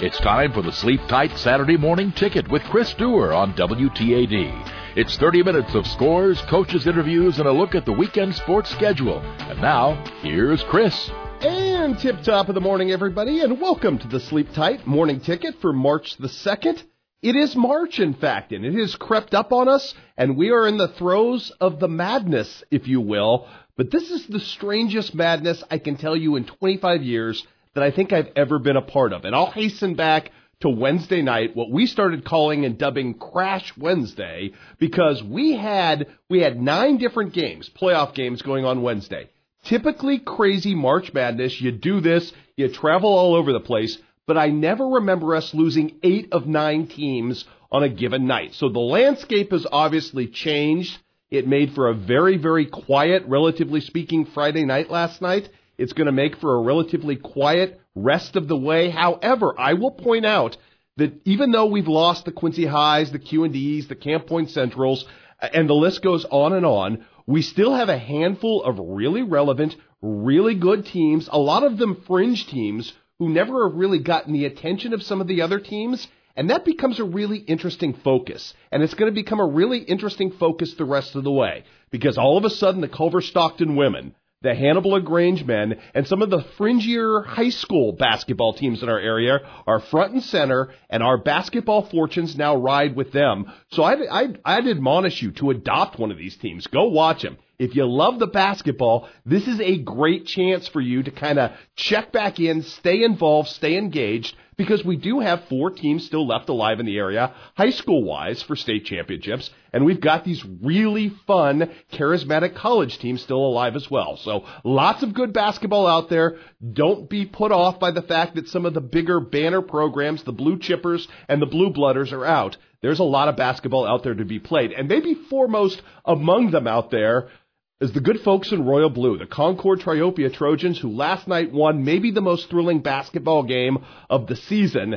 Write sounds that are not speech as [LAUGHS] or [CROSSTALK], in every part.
It's time for the Sleep Tight Saturday Morning Ticket with Chris Dewar on WTAD. It's 30 minutes of scores, coaches' interviews, and a look at the weekend sports schedule. And now, here's Chris. And tip top of the morning, everybody, and welcome to the Sleep Tight Morning Ticket for March the 2nd. It is March, in fact, and it has crept up on us, and we are in the throes of the madness, if you will. But this is the strangest madness I can tell you in 25 years that I think I've ever been a part of. And I'll hasten back to Wednesday night, what we started calling and dubbing Crash Wednesday, because we had we had nine different games, playoff games going on Wednesday. Typically crazy March Madness. You do this, you travel all over the place, but I never remember us losing eight of nine teams on a given night. So the landscape has obviously changed. It made for a very, very quiet, relatively speaking, Friday night last night. It's going to make for a relatively quiet rest of the way. However, I will point out that even though we've lost the Quincy Highs, the Q and D's, the Camp Point Centrals, and the list goes on and on, we still have a handful of really relevant, really good teams, a lot of them fringe teams who never have really gotten the attention of some of the other teams. And that becomes a really interesting focus. And it's going to become a really interesting focus the rest of the way. Because all of a sudden, the Culver Stockton women, the Hannibal LaGrange men, and some of the fringier high school basketball teams in our area are front and center, and our basketball fortunes now ride with them. So I'd, I'd, I'd admonish you to adopt one of these teams. Go watch them. If you love the basketball, this is a great chance for you to kind of check back in, stay involved, stay engaged, because we do have four teams still left alive in the area, high school wise, for state championships, and we've got these really fun, charismatic college teams still alive as well. So lots of good basketball out there. Don't be put off by the fact that some of the bigger banner programs, the Blue Chippers and the Blue Blooders, are out. There's a lot of basketball out there to be played, and maybe foremost among them out there is the good folks in Royal Blue, the Concord Triopia Trojans, who last night won maybe the most thrilling basketball game of the season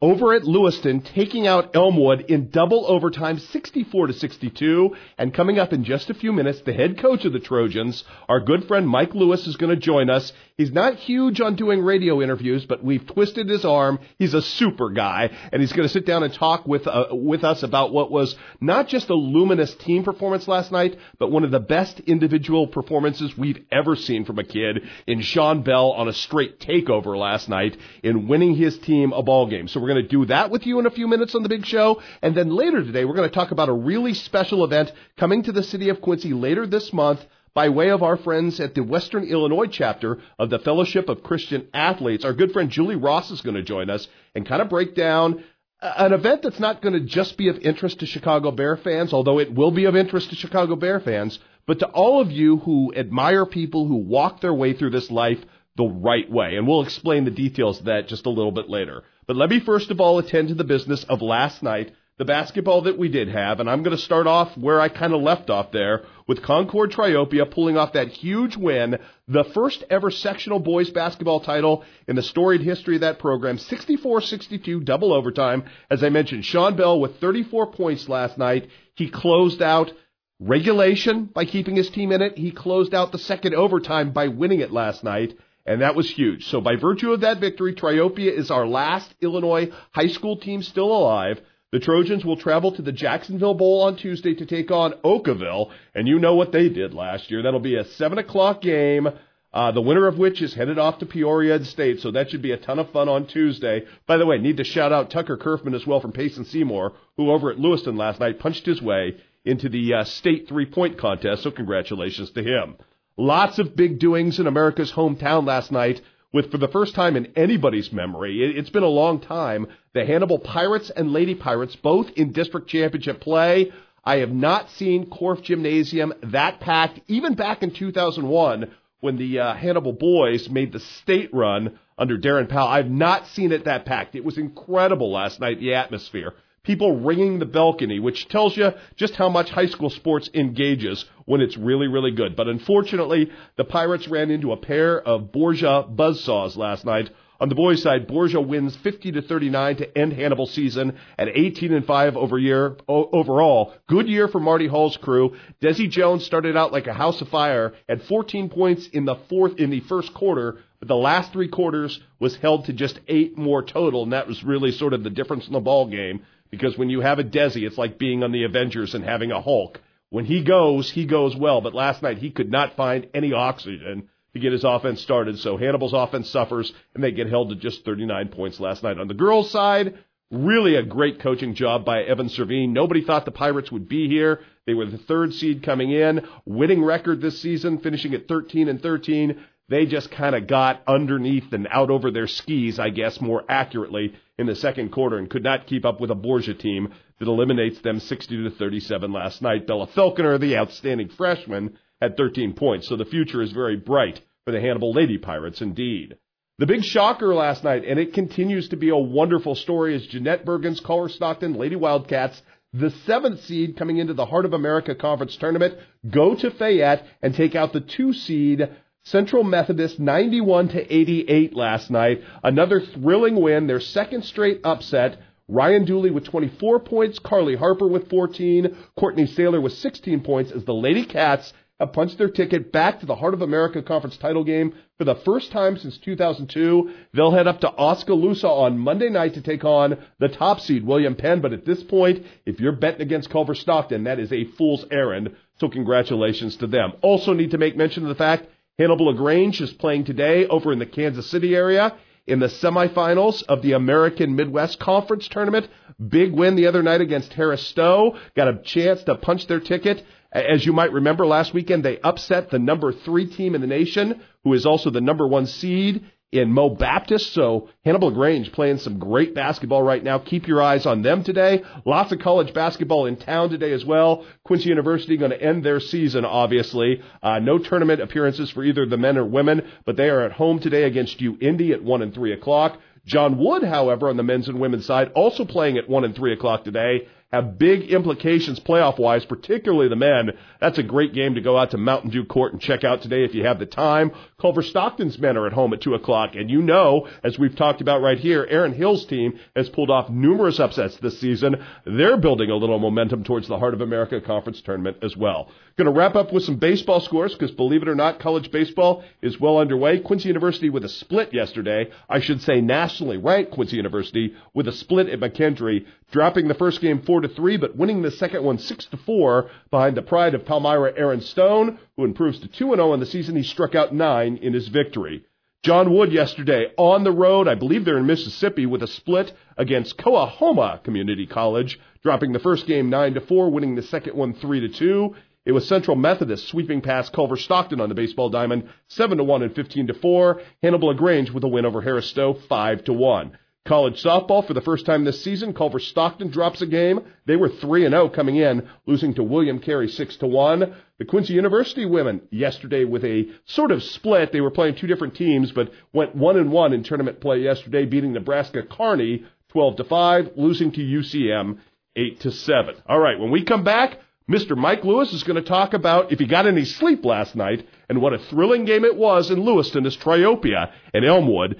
over at Lewistown, taking out Elmwood in double overtime, 64 to 62. And coming up in just a few minutes, the head coach of the Trojans, our good friend Mike Lewis, is going to join us. He's not huge on doing radio interviews, but we've twisted his arm. He's a super guy, and he's going to sit down and talk with uh, with us about what was not just a luminous team performance last night, but one of the best individual performances we've ever seen from a kid in Sean Bell on a straight takeover last night in winning his team a ball game. So we're going to do that with you in a few minutes on the big show. And then later today, we're going to talk about a really special event coming to the city of Quincy later this month by way of our friends at the Western Illinois chapter of the Fellowship of Christian Athletes. Our good friend Julie Ross is going to join us and kind of break down uh, an event that's not going to just be of interest to Chicago Bear fans, although it will be of interest to Chicago Bear fans, but to all of you who admire people who walk their way through this life the right way. And we'll explain the details of that just a little bit later. But let me first of all attend to the business of last night, the basketball that we did have, and I'm going to start off where I kind of left off there with Concord Triopia pulling off that huge win, the first ever sectional boys basketball title in the storied history of that program, 64-62 double overtime. As I mentioned, Sean Bell with 34 points last night. He closed out regulation by keeping his team in it. He closed out the second overtime by winning it last night and that was huge. So by virtue of that victory, Triopia is our last Illinois high school team still alive. The Trojans will travel to the Jacksonville Bowl on Tuesday to take on Okawville, and you know what they did last year. That'll be a seven o'clock game. Uh, the winner of which is headed off to Peoria State, so that should be a ton of fun on Tuesday. By the way, need to shout out Tucker Kerfman as well from Payson Seymour, who over at Lewistown last night punched his way into the uh, state three point contest, so congratulations to him. Lots of big doings in America's hometown last night with, for the first time in anybody's memory, it's been a long time, the Hannibal Pirates and Lady Pirates both in district championship play. I have not seen Korf Gymnasium that packed, even back in 2001 when the uh, Hannibal boys made the state run under Darren Powell. I've not seen it that packed. It was incredible last night, the atmosphere people ringing the balcony, which tells you just how much high school sports engages when it's really, really good. But unfortunately, the Pirates ran into a pair of Borgia buzzsaws last night. On the boys' side, Borgia wins 50 to 39 to end Hannibal season at 18 and 5 over year overall. Good year for Marty Hall's crew. Desi Jones started out like a house of fire, had 14 points in the fourth in the first quarter, but the last three quarters was held to just eight more total, and that was really sort of the difference in the ball game. Because when you have a Desi, it's like being on the Avengers and having a Hulk. When he goes, he goes well, but last night he could not find any oxygen to get his offense started. So Hannibal's offense suffers, and they get held to just 39 points last night. On the girls' side, really a great coaching job by Evan Servine. Nobody thought the Pirates would be here. They were the third seed coming in, winning record this season, finishing at 13 and 13. They just kind of got underneath and out over their skis, I guess, more accurately in the second quarter and could not keep up with a Borgia team that eliminates them 60 to 37 last night. Bella Falconer, the outstanding freshman, had 13 points. So the future is very bright for the Hannibal Lady Pirates indeed. The big shocker last night, and it continues to be a wonderful story, is Jeanette Bergen's Culver Stockton Lady Wildcats, the seventh seed coming into the Heart of America Conference tournament, go to Fayette and take out the two seed Central Methodist 91 to 88 last night. Another thrilling win, their second straight upset. Ryan Dooley with 24 points, Carly Harper with 14, Courtney Saylor with 16 points as the Lady Cats have punched their ticket back to the Heart of America Conference title game for the first time since 2002. They'll head up to Oskaloosa on Monday night to take on the top seed, William Penn. But at this point, if you're betting against Culver Stockton, that is a fool's errand. So congratulations to them. Also need to make mention of the fact Hannibal LaGrange is playing today over in the Kansas City area in the semifinals of the American Midwest Conference Tournament. Big win the other night against Harris Stowe. Got a chance to punch their ticket. As you might remember last weekend, they upset the number three team in the nation, who is also the number one seed in Mo Baptist. So Hannibal Grange playing some great basketball right now. Keep your eyes on them today. Lots of college basketball in town today as well. Quincy University going to end their season, obviously. Uh, no tournament appearances for either the men or women, but they are at home today against U Indy at 1 and 3 o'clock. John Wood, however, on the men's and women's side, also playing at 1 and 3 o'clock today have big implications playoff wise, particularly the men. That's a great game to go out to Mountain Dew Court and check out today if you have the time. Culver Stockton's men are at home at 2 o'clock, and you know, as we've talked about right here, Aaron Hill's team has pulled off numerous upsets this season. They're building a little momentum towards the Heart of America Conference tournament as well. Going to wrap up with some baseball scores because believe it or not, college baseball is well underway. Quincy University with a split yesterday. I should say nationally ranked Quincy University with a split at McKendree, dropping the first game four to three, but winning the second one six to four behind the pride of Palmyra, Aaron Stone, who improves to two and zero in the season. He struck out nine in his victory. John Wood yesterday on the road, I believe they're in Mississippi, with a split against Coahoma Community College, dropping the first game nine to four, winning the second one three to two. It was Central Methodist sweeping past Culver Stockton on the baseball diamond, seven to one and fifteen to four. Hannibal LaGrange with a win over Harris Stowe, five to one. College softball for the first time this season. Culver Stockton drops a game. They were three and zero oh coming in, losing to William Carey six to one. The Quincy University women yesterday with a sort of split. They were playing two different teams, but went one and one in tournament play yesterday, beating Nebraska Kearney twelve to five, losing to UCM eight to seven. All right, when we come back. Mr. Mike Lewis is going to talk about if he got any sleep last night and what a thrilling game it was in Lewistown as Triopia and Elmwood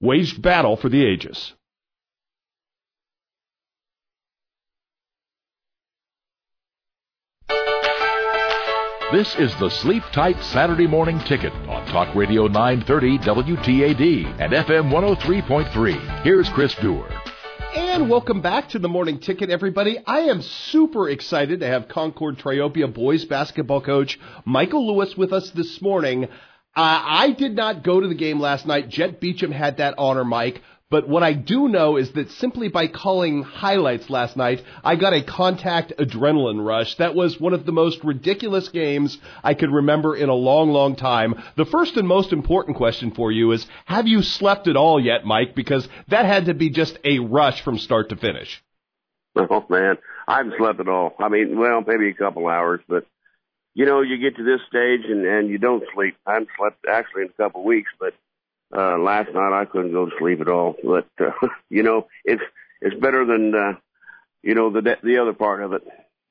waged battle for the ages. This is the Sleep Tight Saturday Morning Ticket on Talk Radio 930 WTAD and FM 103.3. Here's Chris Dewar. And welcome back to the morning ticket, everybody. I am super excited to have Concord Triopia boys basketball coach Michael Lewis with us this morning. Uh, I did not go to the game last night. Jet Beecham had that honor, Mike. But what I do know is that simply by calling highlights last night, I got a contact adrenaline rush. That was one of the most ridiculous games I could remember in a long, long time. The first and most important question for you is, have you slept at all yet, Mike? Because that had to be just a rush from start to finish. Oh man, I haven't slept at all. I mean, well, maybe a couple hours, but you know, you get to this stage and and you don't sleep. I haven't slept actually in a couple of weeks, but uh, last night I couldn't go to sleep at all. But uh, [LAUGHS] you know, it's it's better than uh, you know the the other part of it.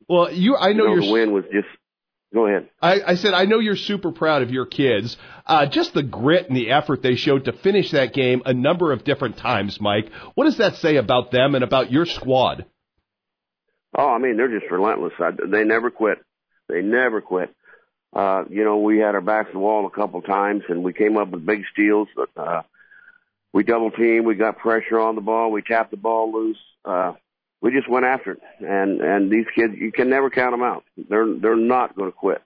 Well, you I know, you know the win was just. Go ahead. I, I said I know you're super proud of your kids. Uh, just the grit and the effort they showed to finish that game a number of different times, Mike. What does that say about them and about your squad? Oh, I mean, they're just relentless. I, they never quit. They never quit. Uh, you know, we had our backs to the wall a couple times, and we came up with big steals. But, uh, we double team, we got pressure on the ball, we tapped the ball loose. Uh, we just went after it, and and these kids, you can never count them out. They're they're not going to quit.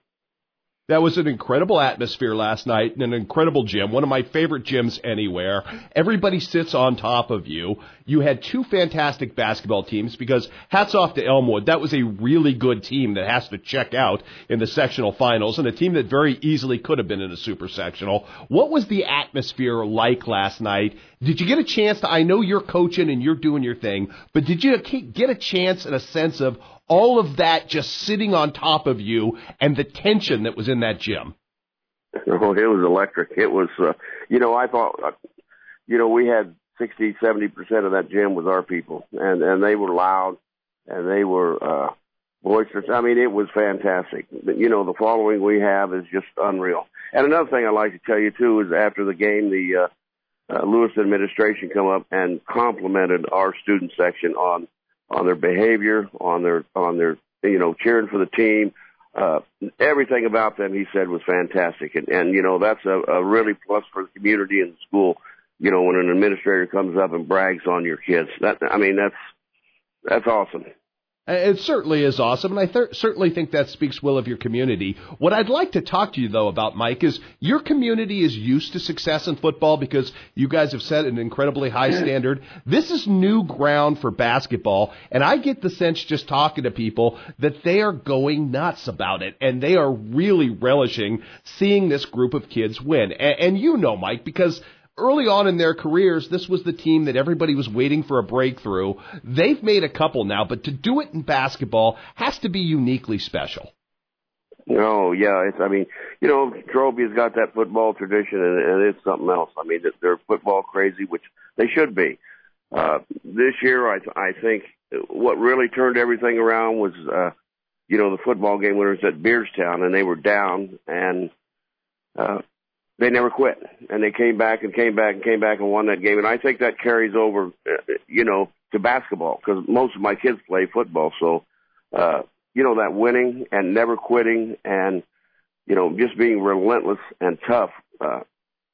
That was an incredible atmosphere last night and an incredible gym, one of my favorite gyms anywhere. Everybody sits on top of you. You had two fantastic basketball teams because hats off to Elmwood. That was a really good team that has to check out in the sectional finals and a team that very easily could have been in a super sectional. What was the atmosphere like last night? Did you get a chance to, I know you're coaching and you're doing your thing, but did you get a chance and a sense of all of that just sitting on top of you and the tension that was in that gym. [LAUGHS] Oh, it was electric. It was, uh, you know, I thought, uh, you know, we had sixty, seventy percent of that gym was our people, and and they were loud, and they were uh, boisterous. I mean, it was fantastic. But, you know, the following we have is just unreal. And another thing I'd like to tell you too is after the game, the uh, uh, Lewis administration come up and complimented our student section on on their behavior, on their on their you know cheering for the team. Uh, everything about them, he said, was fantastic, and and you know that's a, a really plus for the community and the school. You know, when an administrator comes up and brags on your kids, that I mean that's that's awesome. Uh, it certainly is awesome, and I th- certainly think that speaks well of your community. What I'd like to talk to you, though, about, Mike, is your community is used to success in football because you guys have set an incredibly high standard. This is new ground for basketball, and I get the sense just talking to people that they are going nuts about it, and they are really relishing seeing this group of kids win. and, and you know, Mike, because – early on in their careers, this was the team that everybody was waiting for a breakthrough. They've made a couple now, but to do it in basketball has to be uniquely special. Oh yeah, it's. I mean, you know, Troby's got that football tradition, and, and it's something else. I mean, they're football crazy, which they should be. Uh, this year, I I think what really turned everything around was, uh, you know, the football game winners at Beardstown, and they were down, and uh, they never quit. And they came back and came back and came back and won that game. And i think that carries over uh, you know to basketball because most of my kids play football. So uh you know that winning and never quitting and you know just being relentless and tough uh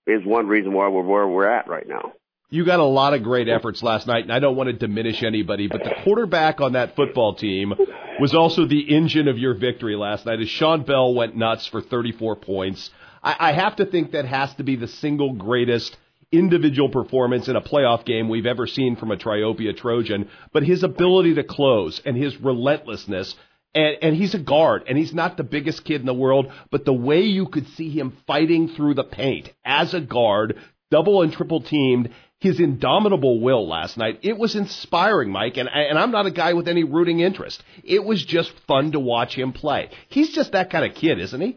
is one reason why we're where we're at right now. You got a lot of great efforts last night, and I don't want to diminish anybody, but the quarterback on that football team was also the engine of your victory last night as Sean Bell went nuts for 34 points. I, I have to think that has to be the single greatest individual performance in a playoff game we've ever seen from a Triopia Trojan, but his ability to close and his relentlessness. And, and he's a guard, and he's not the biggest kid in the world, but the way you could see him fighting through the paint as a guard, double and triple teamed, his indomitable will last night, it was inspiring, Mike. And, and I'm not a guy with any rooting interest. It was just fun to watch him play. He's just that kind of kid, isn't he?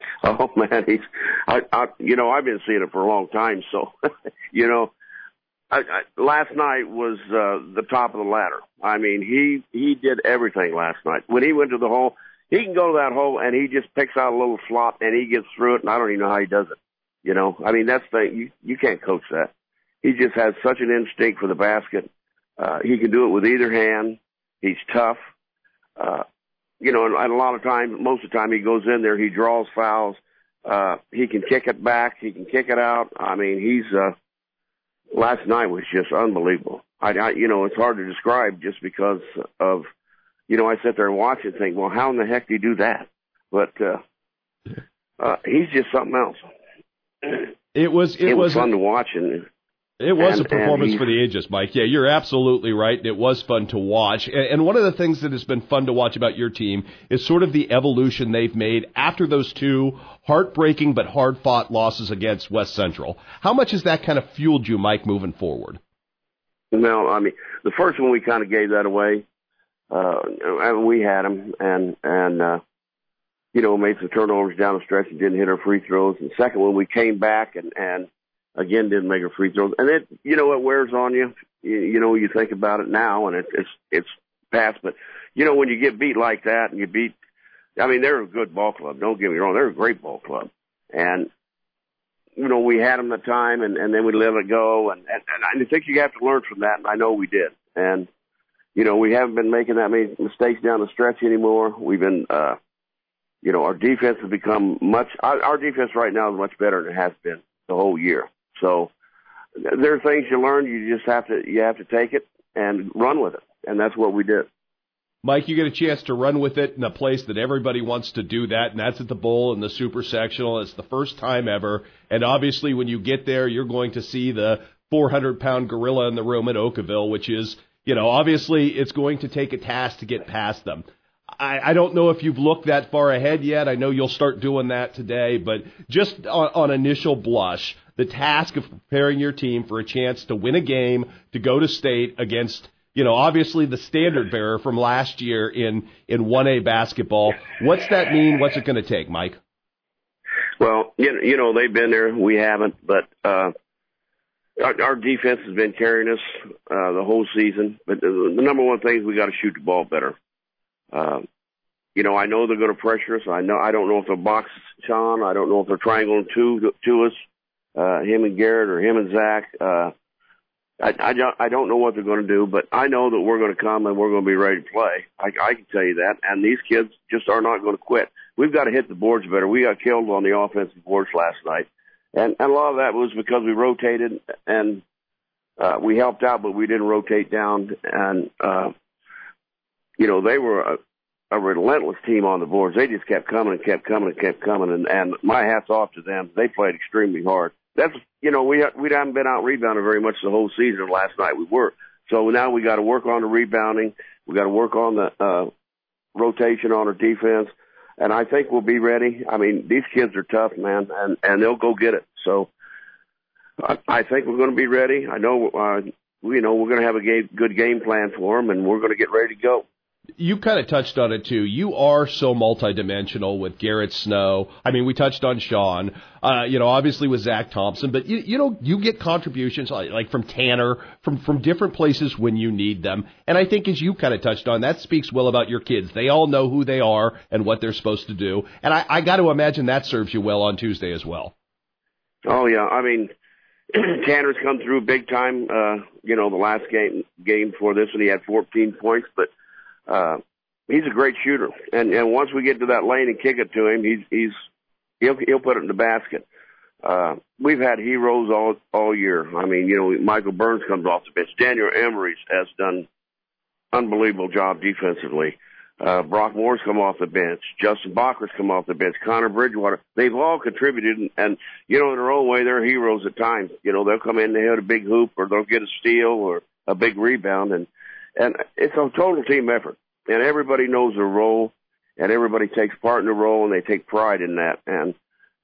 [LAUGHS] Oh man, he's I, I you know I've been seeing it for a long time, so [LAUGHS] you know I, I, last night was uh, the top of the ladder. I mean, he he did everything last night. When he went to the hole, he can go to that hole and he just picks out a little flop and he gets through it, and I don't even know how he does it. You know, I mean that's the you you can't coach that. He just has such an instinct for the basket. Uh, he can do it with either hand. He's tough. Uh, you know, and, and a lot of times, most of the time, he goes in there, he draws fouls. Uh, he can kick it back, he can kick it out. I mean, he's uh, last night was just unbelievable. I, I, you know, it's hard to describe just because of, you know, I sit there and watch and think, well, how in the heck do you do that? But uh, uh, he's just something else. It was it, it was, was fun to watch and it was and, a performance for the ages, Mike. Yeah, you're absolutely right. It was fun to watch. And one of the things that has been fun to watch about your team is sort of the evolution they've made after those two heartbreaking but hard fought losses against West Central. How much has that kind of fueled you, Mike, moving forward? Well, I mean, the first one we kind of gave that away. Uh, we had them and, and, uh, you know, made some turnovers down the stretch and didn't hit our free throws. And the second one we came back and, and, again didn't make a free throw, and it you know it wears on you. You, you know you think about it now, and it, it's it's past. But you know when you get beat like that, and you beat, I mean they're a good ball club. Don't get me wrong, they're a great ball club, and you know we had them the time, and and then we let it go, and and, and I think you have to learn from that, and I know we did, and. You know, we haven't been making that many mistakes down the stretch anymore. We've been, uh, you know, our defense has become much. Our, our defense right now is much better than it has been the whole year. So there are things you learn. You just have to you have to take it and run with it, and that's what we did. Mike, you get a chance to run with it in a place that everybody wants to do that, and that's at the Bowl and the Super Sectional. It's the first time ever, and obviously, when you get there, you're going to see the 400 pound gorilla in the room at Okawville, which is, you know, obviously, it's going to take a task to get past them. I, I don't know if you've looked that far ahead yet. I know you'll start doing that today, but just on, on initial blush, the task of preparing your team for a chance to win a game, to go to state against you know, obviously the standard bearer from last year in in 1A basketball. What's that mean? What's it going to take, Mike? Well, you know, they've been there, we haven't, but uh our, our defense has been carrying us uh the whole season. But the, the number one thing is we got to shoot the ball better. Uh, you know, I know they're going to pressure us. I know I don't know if they'll box Sean. I don't know if they're triangling to, to us, uh, him and Garrett or him and Zach. Uh, I, I don't I don't know what they're going to do, but I know that we're going to come and we're going to be ready to play. I, I can tell you that. And these kids just are not going to quit. We've got to hit the boards better. We got killed on the offensive boards last night, and and a lot of that was because we rotated and uh, we helped out, but we didn't rotate down. And uh, you know they were a, a relentless team on the boards. They just kept coming and kept coming and kept coming. And and my hats off to them. They played extremely hard that's you know we we haven't been out rebounding very much the whole season. Last night we were, so now we got to work on the rebounding. We got to work on the uh, rotation on our defense, and I think we'll be ready. I mean, these kids are tough, man, and and they'll go get it. So I, I think we're going to be ready. I know, uh, you know, we're going to have a game, good game plan for them, and we're going to get ready to go you kind of touched on it too. You are so multidimensional with Garrett Snow. I mean, we touched on Sean, uh, you know, obviously with Zach Thompson, but you, you know, you get contributions like, like from Tanner, from, from different places when you need them. And I think as you kind of touched on, that speaks well about your kids. They all know who they are and what they're supposed to do. And I, I got to imagine that serves you well on Tuesday as well. Oh yeah. I mean, [CLEARS THROAT] Tanner's come through big time, uh, you know, the last game, game for this and he had 14 points, but uh, he's a great shooter, and and once we get to that lane and kick it to him, he's he's he'll he'll put it in the basket. Uh, we've had heroes all all year. I mean, you know, Michael Burns comes off the bench. Daniel Emery has done unbelievable job defensively. Uh, Brock Moore's come off the bench. Justin Bachler's come off the bench. Connor Bridgewater. They've all contributed, and, and you know, in their own way, they're heroes at times. You know, they'll come in, they hit a big hoop, or they'll get a steal, or a big rebound, and and it's a total team effort. And everybody knows their role, and everybody takes part in the role, and they take pride in that. And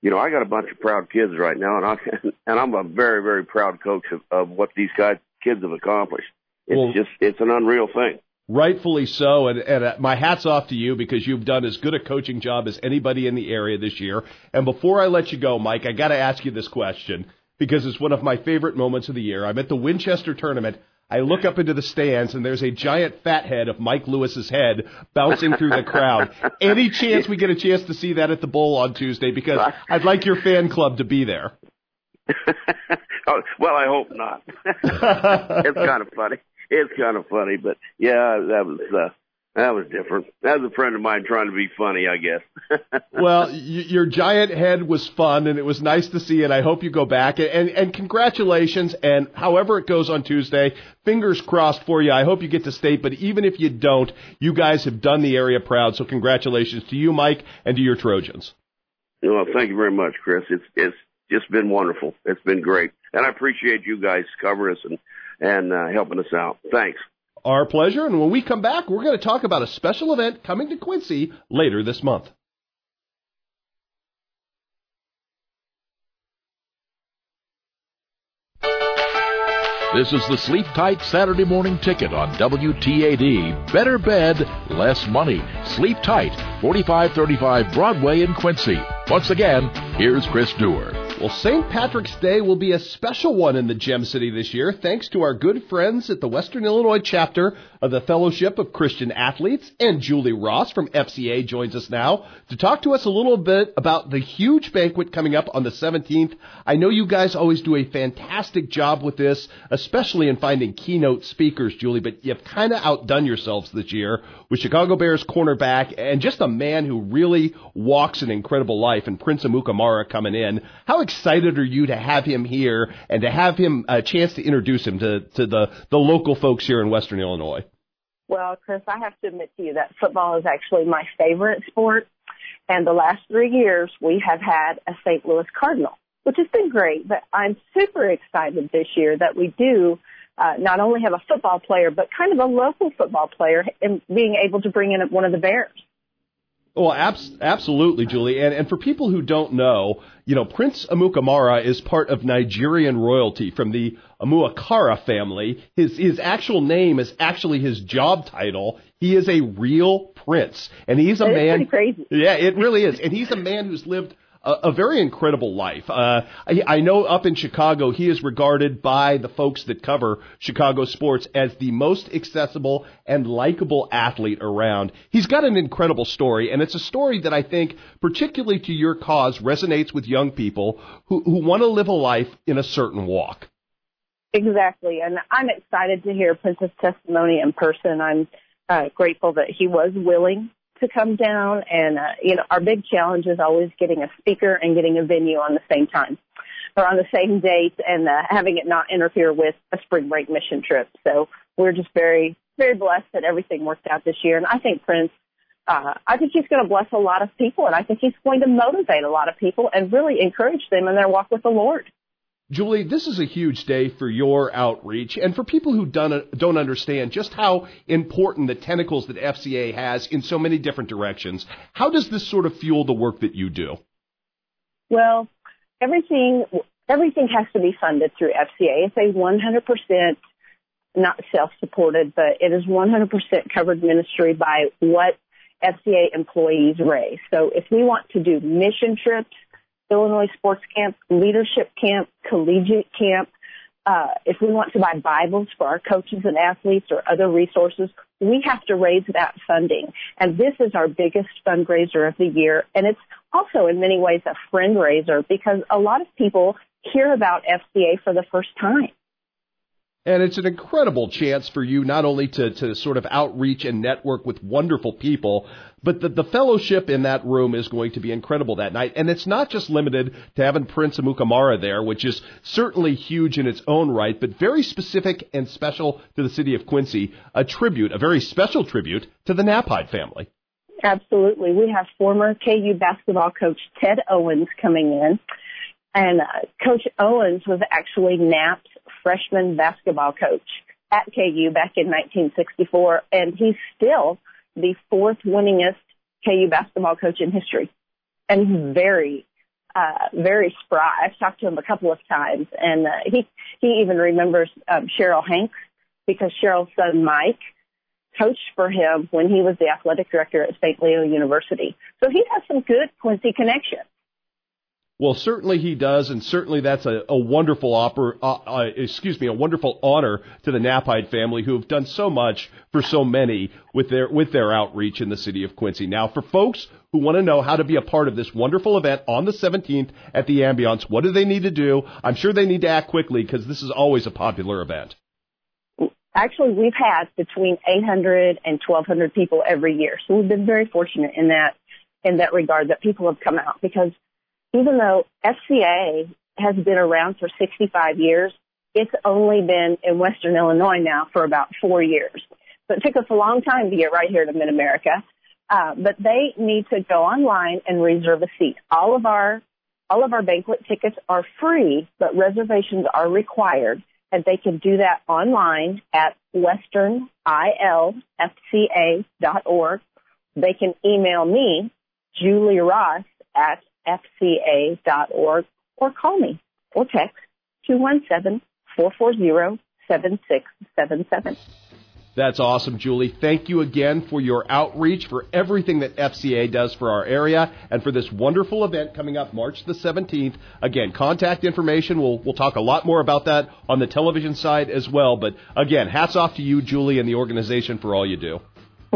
you know, I got a bunch of proud kids right now, and I [LAUGHS] and I'm a very very proud coach of, of what these guys kids have accomplished. It's well, just it's an unreal thing. Rightfully so, and, and uh, my hat's off to you because you've done as good a coaching job as anybody in the area this year. And before I let you go, Mike, I got to ask you this question because it's one of my favorite moments of the year. I'm at the Winchester tournament. I look up into the stands and there's a giant fat head of Mike Lewis's head bouncing through the crowd. Any chance we get a chance to see that at the bowl on Tuesday? Because I'd like your fan club to be there. [LAUGHS] oh, well, I hope not. [LAUGHS] it's kind of funny. It's kind of funny, but yeah, that was uh, that was different. That was a friend of mine trying to be funny, I guess. [LAUGHS] well, y- your giant head was fun, and it was nice to see it. I hope you go back, and and congratulations. And however it goes on Tuesday, fingers crossed for you. I hope you get to state, but even if you don't, you guys have done the area proud. So congratulations to you, Mike, and to your Trojans. Well, thank you very much, Chris. It's it's just been wonderful. It's been great, and I appreciate you guys covering us and and uh, helping us out. Thanks. Our pleasure. And when we come back, we're going to talk about a special event coming to Quincy later this month. This is the Sleep Tight Saturday morning ticket on WTAD. Better bed, less money. Sleep Tight, 4535 Broadway in Quincy. Once again, here's Chris Dewar. Well, St. Patrick's Day will be a special one in the Gem City this year, thanks to our good friends at the Western Illinois chapter of the Fellowship of Christian Athletes. And Julie Ross from FCA joins us now to talk to us a little bit about the huge banquet coming up on the 17th. I know you guys always do a fantastic job with this, especially in finding keynote speakers, Julie, but you've kind of outdone yourselves this year with Chicago Bears cornerback and just a man who really walks an incredible life and Prince Amukamara coming in. How excited are you to have him here and to have him a chance to introduce him to, to the, the local folks here in Western Illinois? Well, Chris, I have to admit to you that football is actually my favorite sport. And the last three years, we have had a St. Louis Cardinal, which has been great. But I'm super excited this year that we do uh, not only have a football player, but kind of a local football player and being able to bring in one of the Bears. Well, abs- absolutely, Julie. And, and for people who don't know, you know, Prince Amukamara is part of Nigerian royalty from the Amukamara family. His, his actual name is actually his job title. He is a real prince. And he's a man. crazy. Yeah, it really is. And he's a man who's lived a, a very incredible life. Uh, I, I know up in Chicago, he is regarded by the folks that cover Chicago sports as the most accessible and likable athlete around. He's got an incredible story, and it's a story that I think, particularly to your cause, resonates with young people who, who want to live a life in a certain walk. Exactly, and I'm excited to hear Prince's testimony in person. I'm uh, grateful that he was willing to come down. And, uh, you know, our big challenge is always getting a speaker and getting a venue on the same time or on the same date and uh, having it not interfere with a spring break mission trip. So we're just very, very blessed that everything worked out this year. And I think Prince, uh, I think he's going to bless a lot of people and I think he's going to motivate a lot of people and really encourage them in their walk with the Lord. Julie, this is a huge day for your outreach and for people who don't, understand just how important the tentacles that FCA has in so many different directions. How does this sort of fuel the work that you do? Well, everything everything has to be funded through FCA. It's a 100% not self-supported, but it is 100% covered ministry by what FCA employees raise. So if we want to do mission trips, Illinois Sports Camp, Leadership Camp, Collegiate Camp. Uh, if we want to buy Bibles for our coaches and athletes or other resources, we have to raise that funding. And this is our biggest fundraiser of the year. And it's also in many ways a friend raiser because a lot of people hear about FCA for the first time. And it's an incredible chance for you not only to, to sort of outreach and network with wonderful people, but the, the fellowship in that room is going to be incredible that night. And it's not just limited to having Prince Amukamara there, which is certainly huge in its own right, but very specific and special to the city of Quincy, a tribute, a very special tribute to the Knapheide family. Absolutely. We have former KU basketball coach Ted Owens coming in. And uh, Coach Owens was actually Knapp's freshman basketball coach at KU back in 1964, and he's still the fourth winningest KU basketball coach in history. And he's very, uh, very spry. I've talked to him a couple of times, and uh, he he even remembers um, Cheryl Hanks because Cheryl's son Mike coached for him when he was the athletic director at St. Leo University. So he has some good Quincy connections. Well, certainly he does, and certainly that's a, a wonderful oper, uh, uh, excuse me, a wonderful honor to the Knapheide family who have done so much for so many with their with their outreach in the city of Quincy. Now, for folks who want to know how to be a part of this wonderful event on the 17th at the Ambiance, what do they need to do? I'm sure they need to act quickly because this is always a popular event. Actually, we've had between 800 and 1,200 people every year, so we've been very fortunate in that in that regard that people have come out because even though FCA has been around for 65 years, it's only been in Western Illinois now for about four years. So it took us a long time to get right here to Mid America. Uh, but they need to go online and reserve a seat. All of our all of our banquet tickets are free, but reservations are required, and they can do that online at westernilfca.org. They can email me, Julie Ross, at fca.org or call me or text 217-440-7677. That's awesome, Julie. Thank you again for your outreach, for everything that FCA does for our area, and for this wonderful event coming up March the 17th. Again, contact information. We'll, we'll talk a lot more about that on the television side as well. But again, hats off to you, Julie, and the organization for all you do.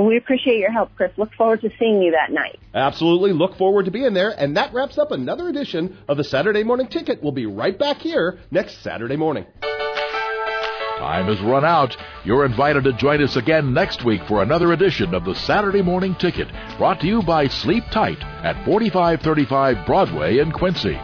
Well, we appreciate your help, Chris. Look forward to seeing you that night. Absolutely. Look forward to being there. And that wraps up another edition of the Saturday Morning Ticket. We'll be right back here next Saturday morning. Time has run out. You're invited to join us again next week for another edition of the Saturday Morning Ticket, brought to you by Sleep Tight at 4535 Broadway in Quincy.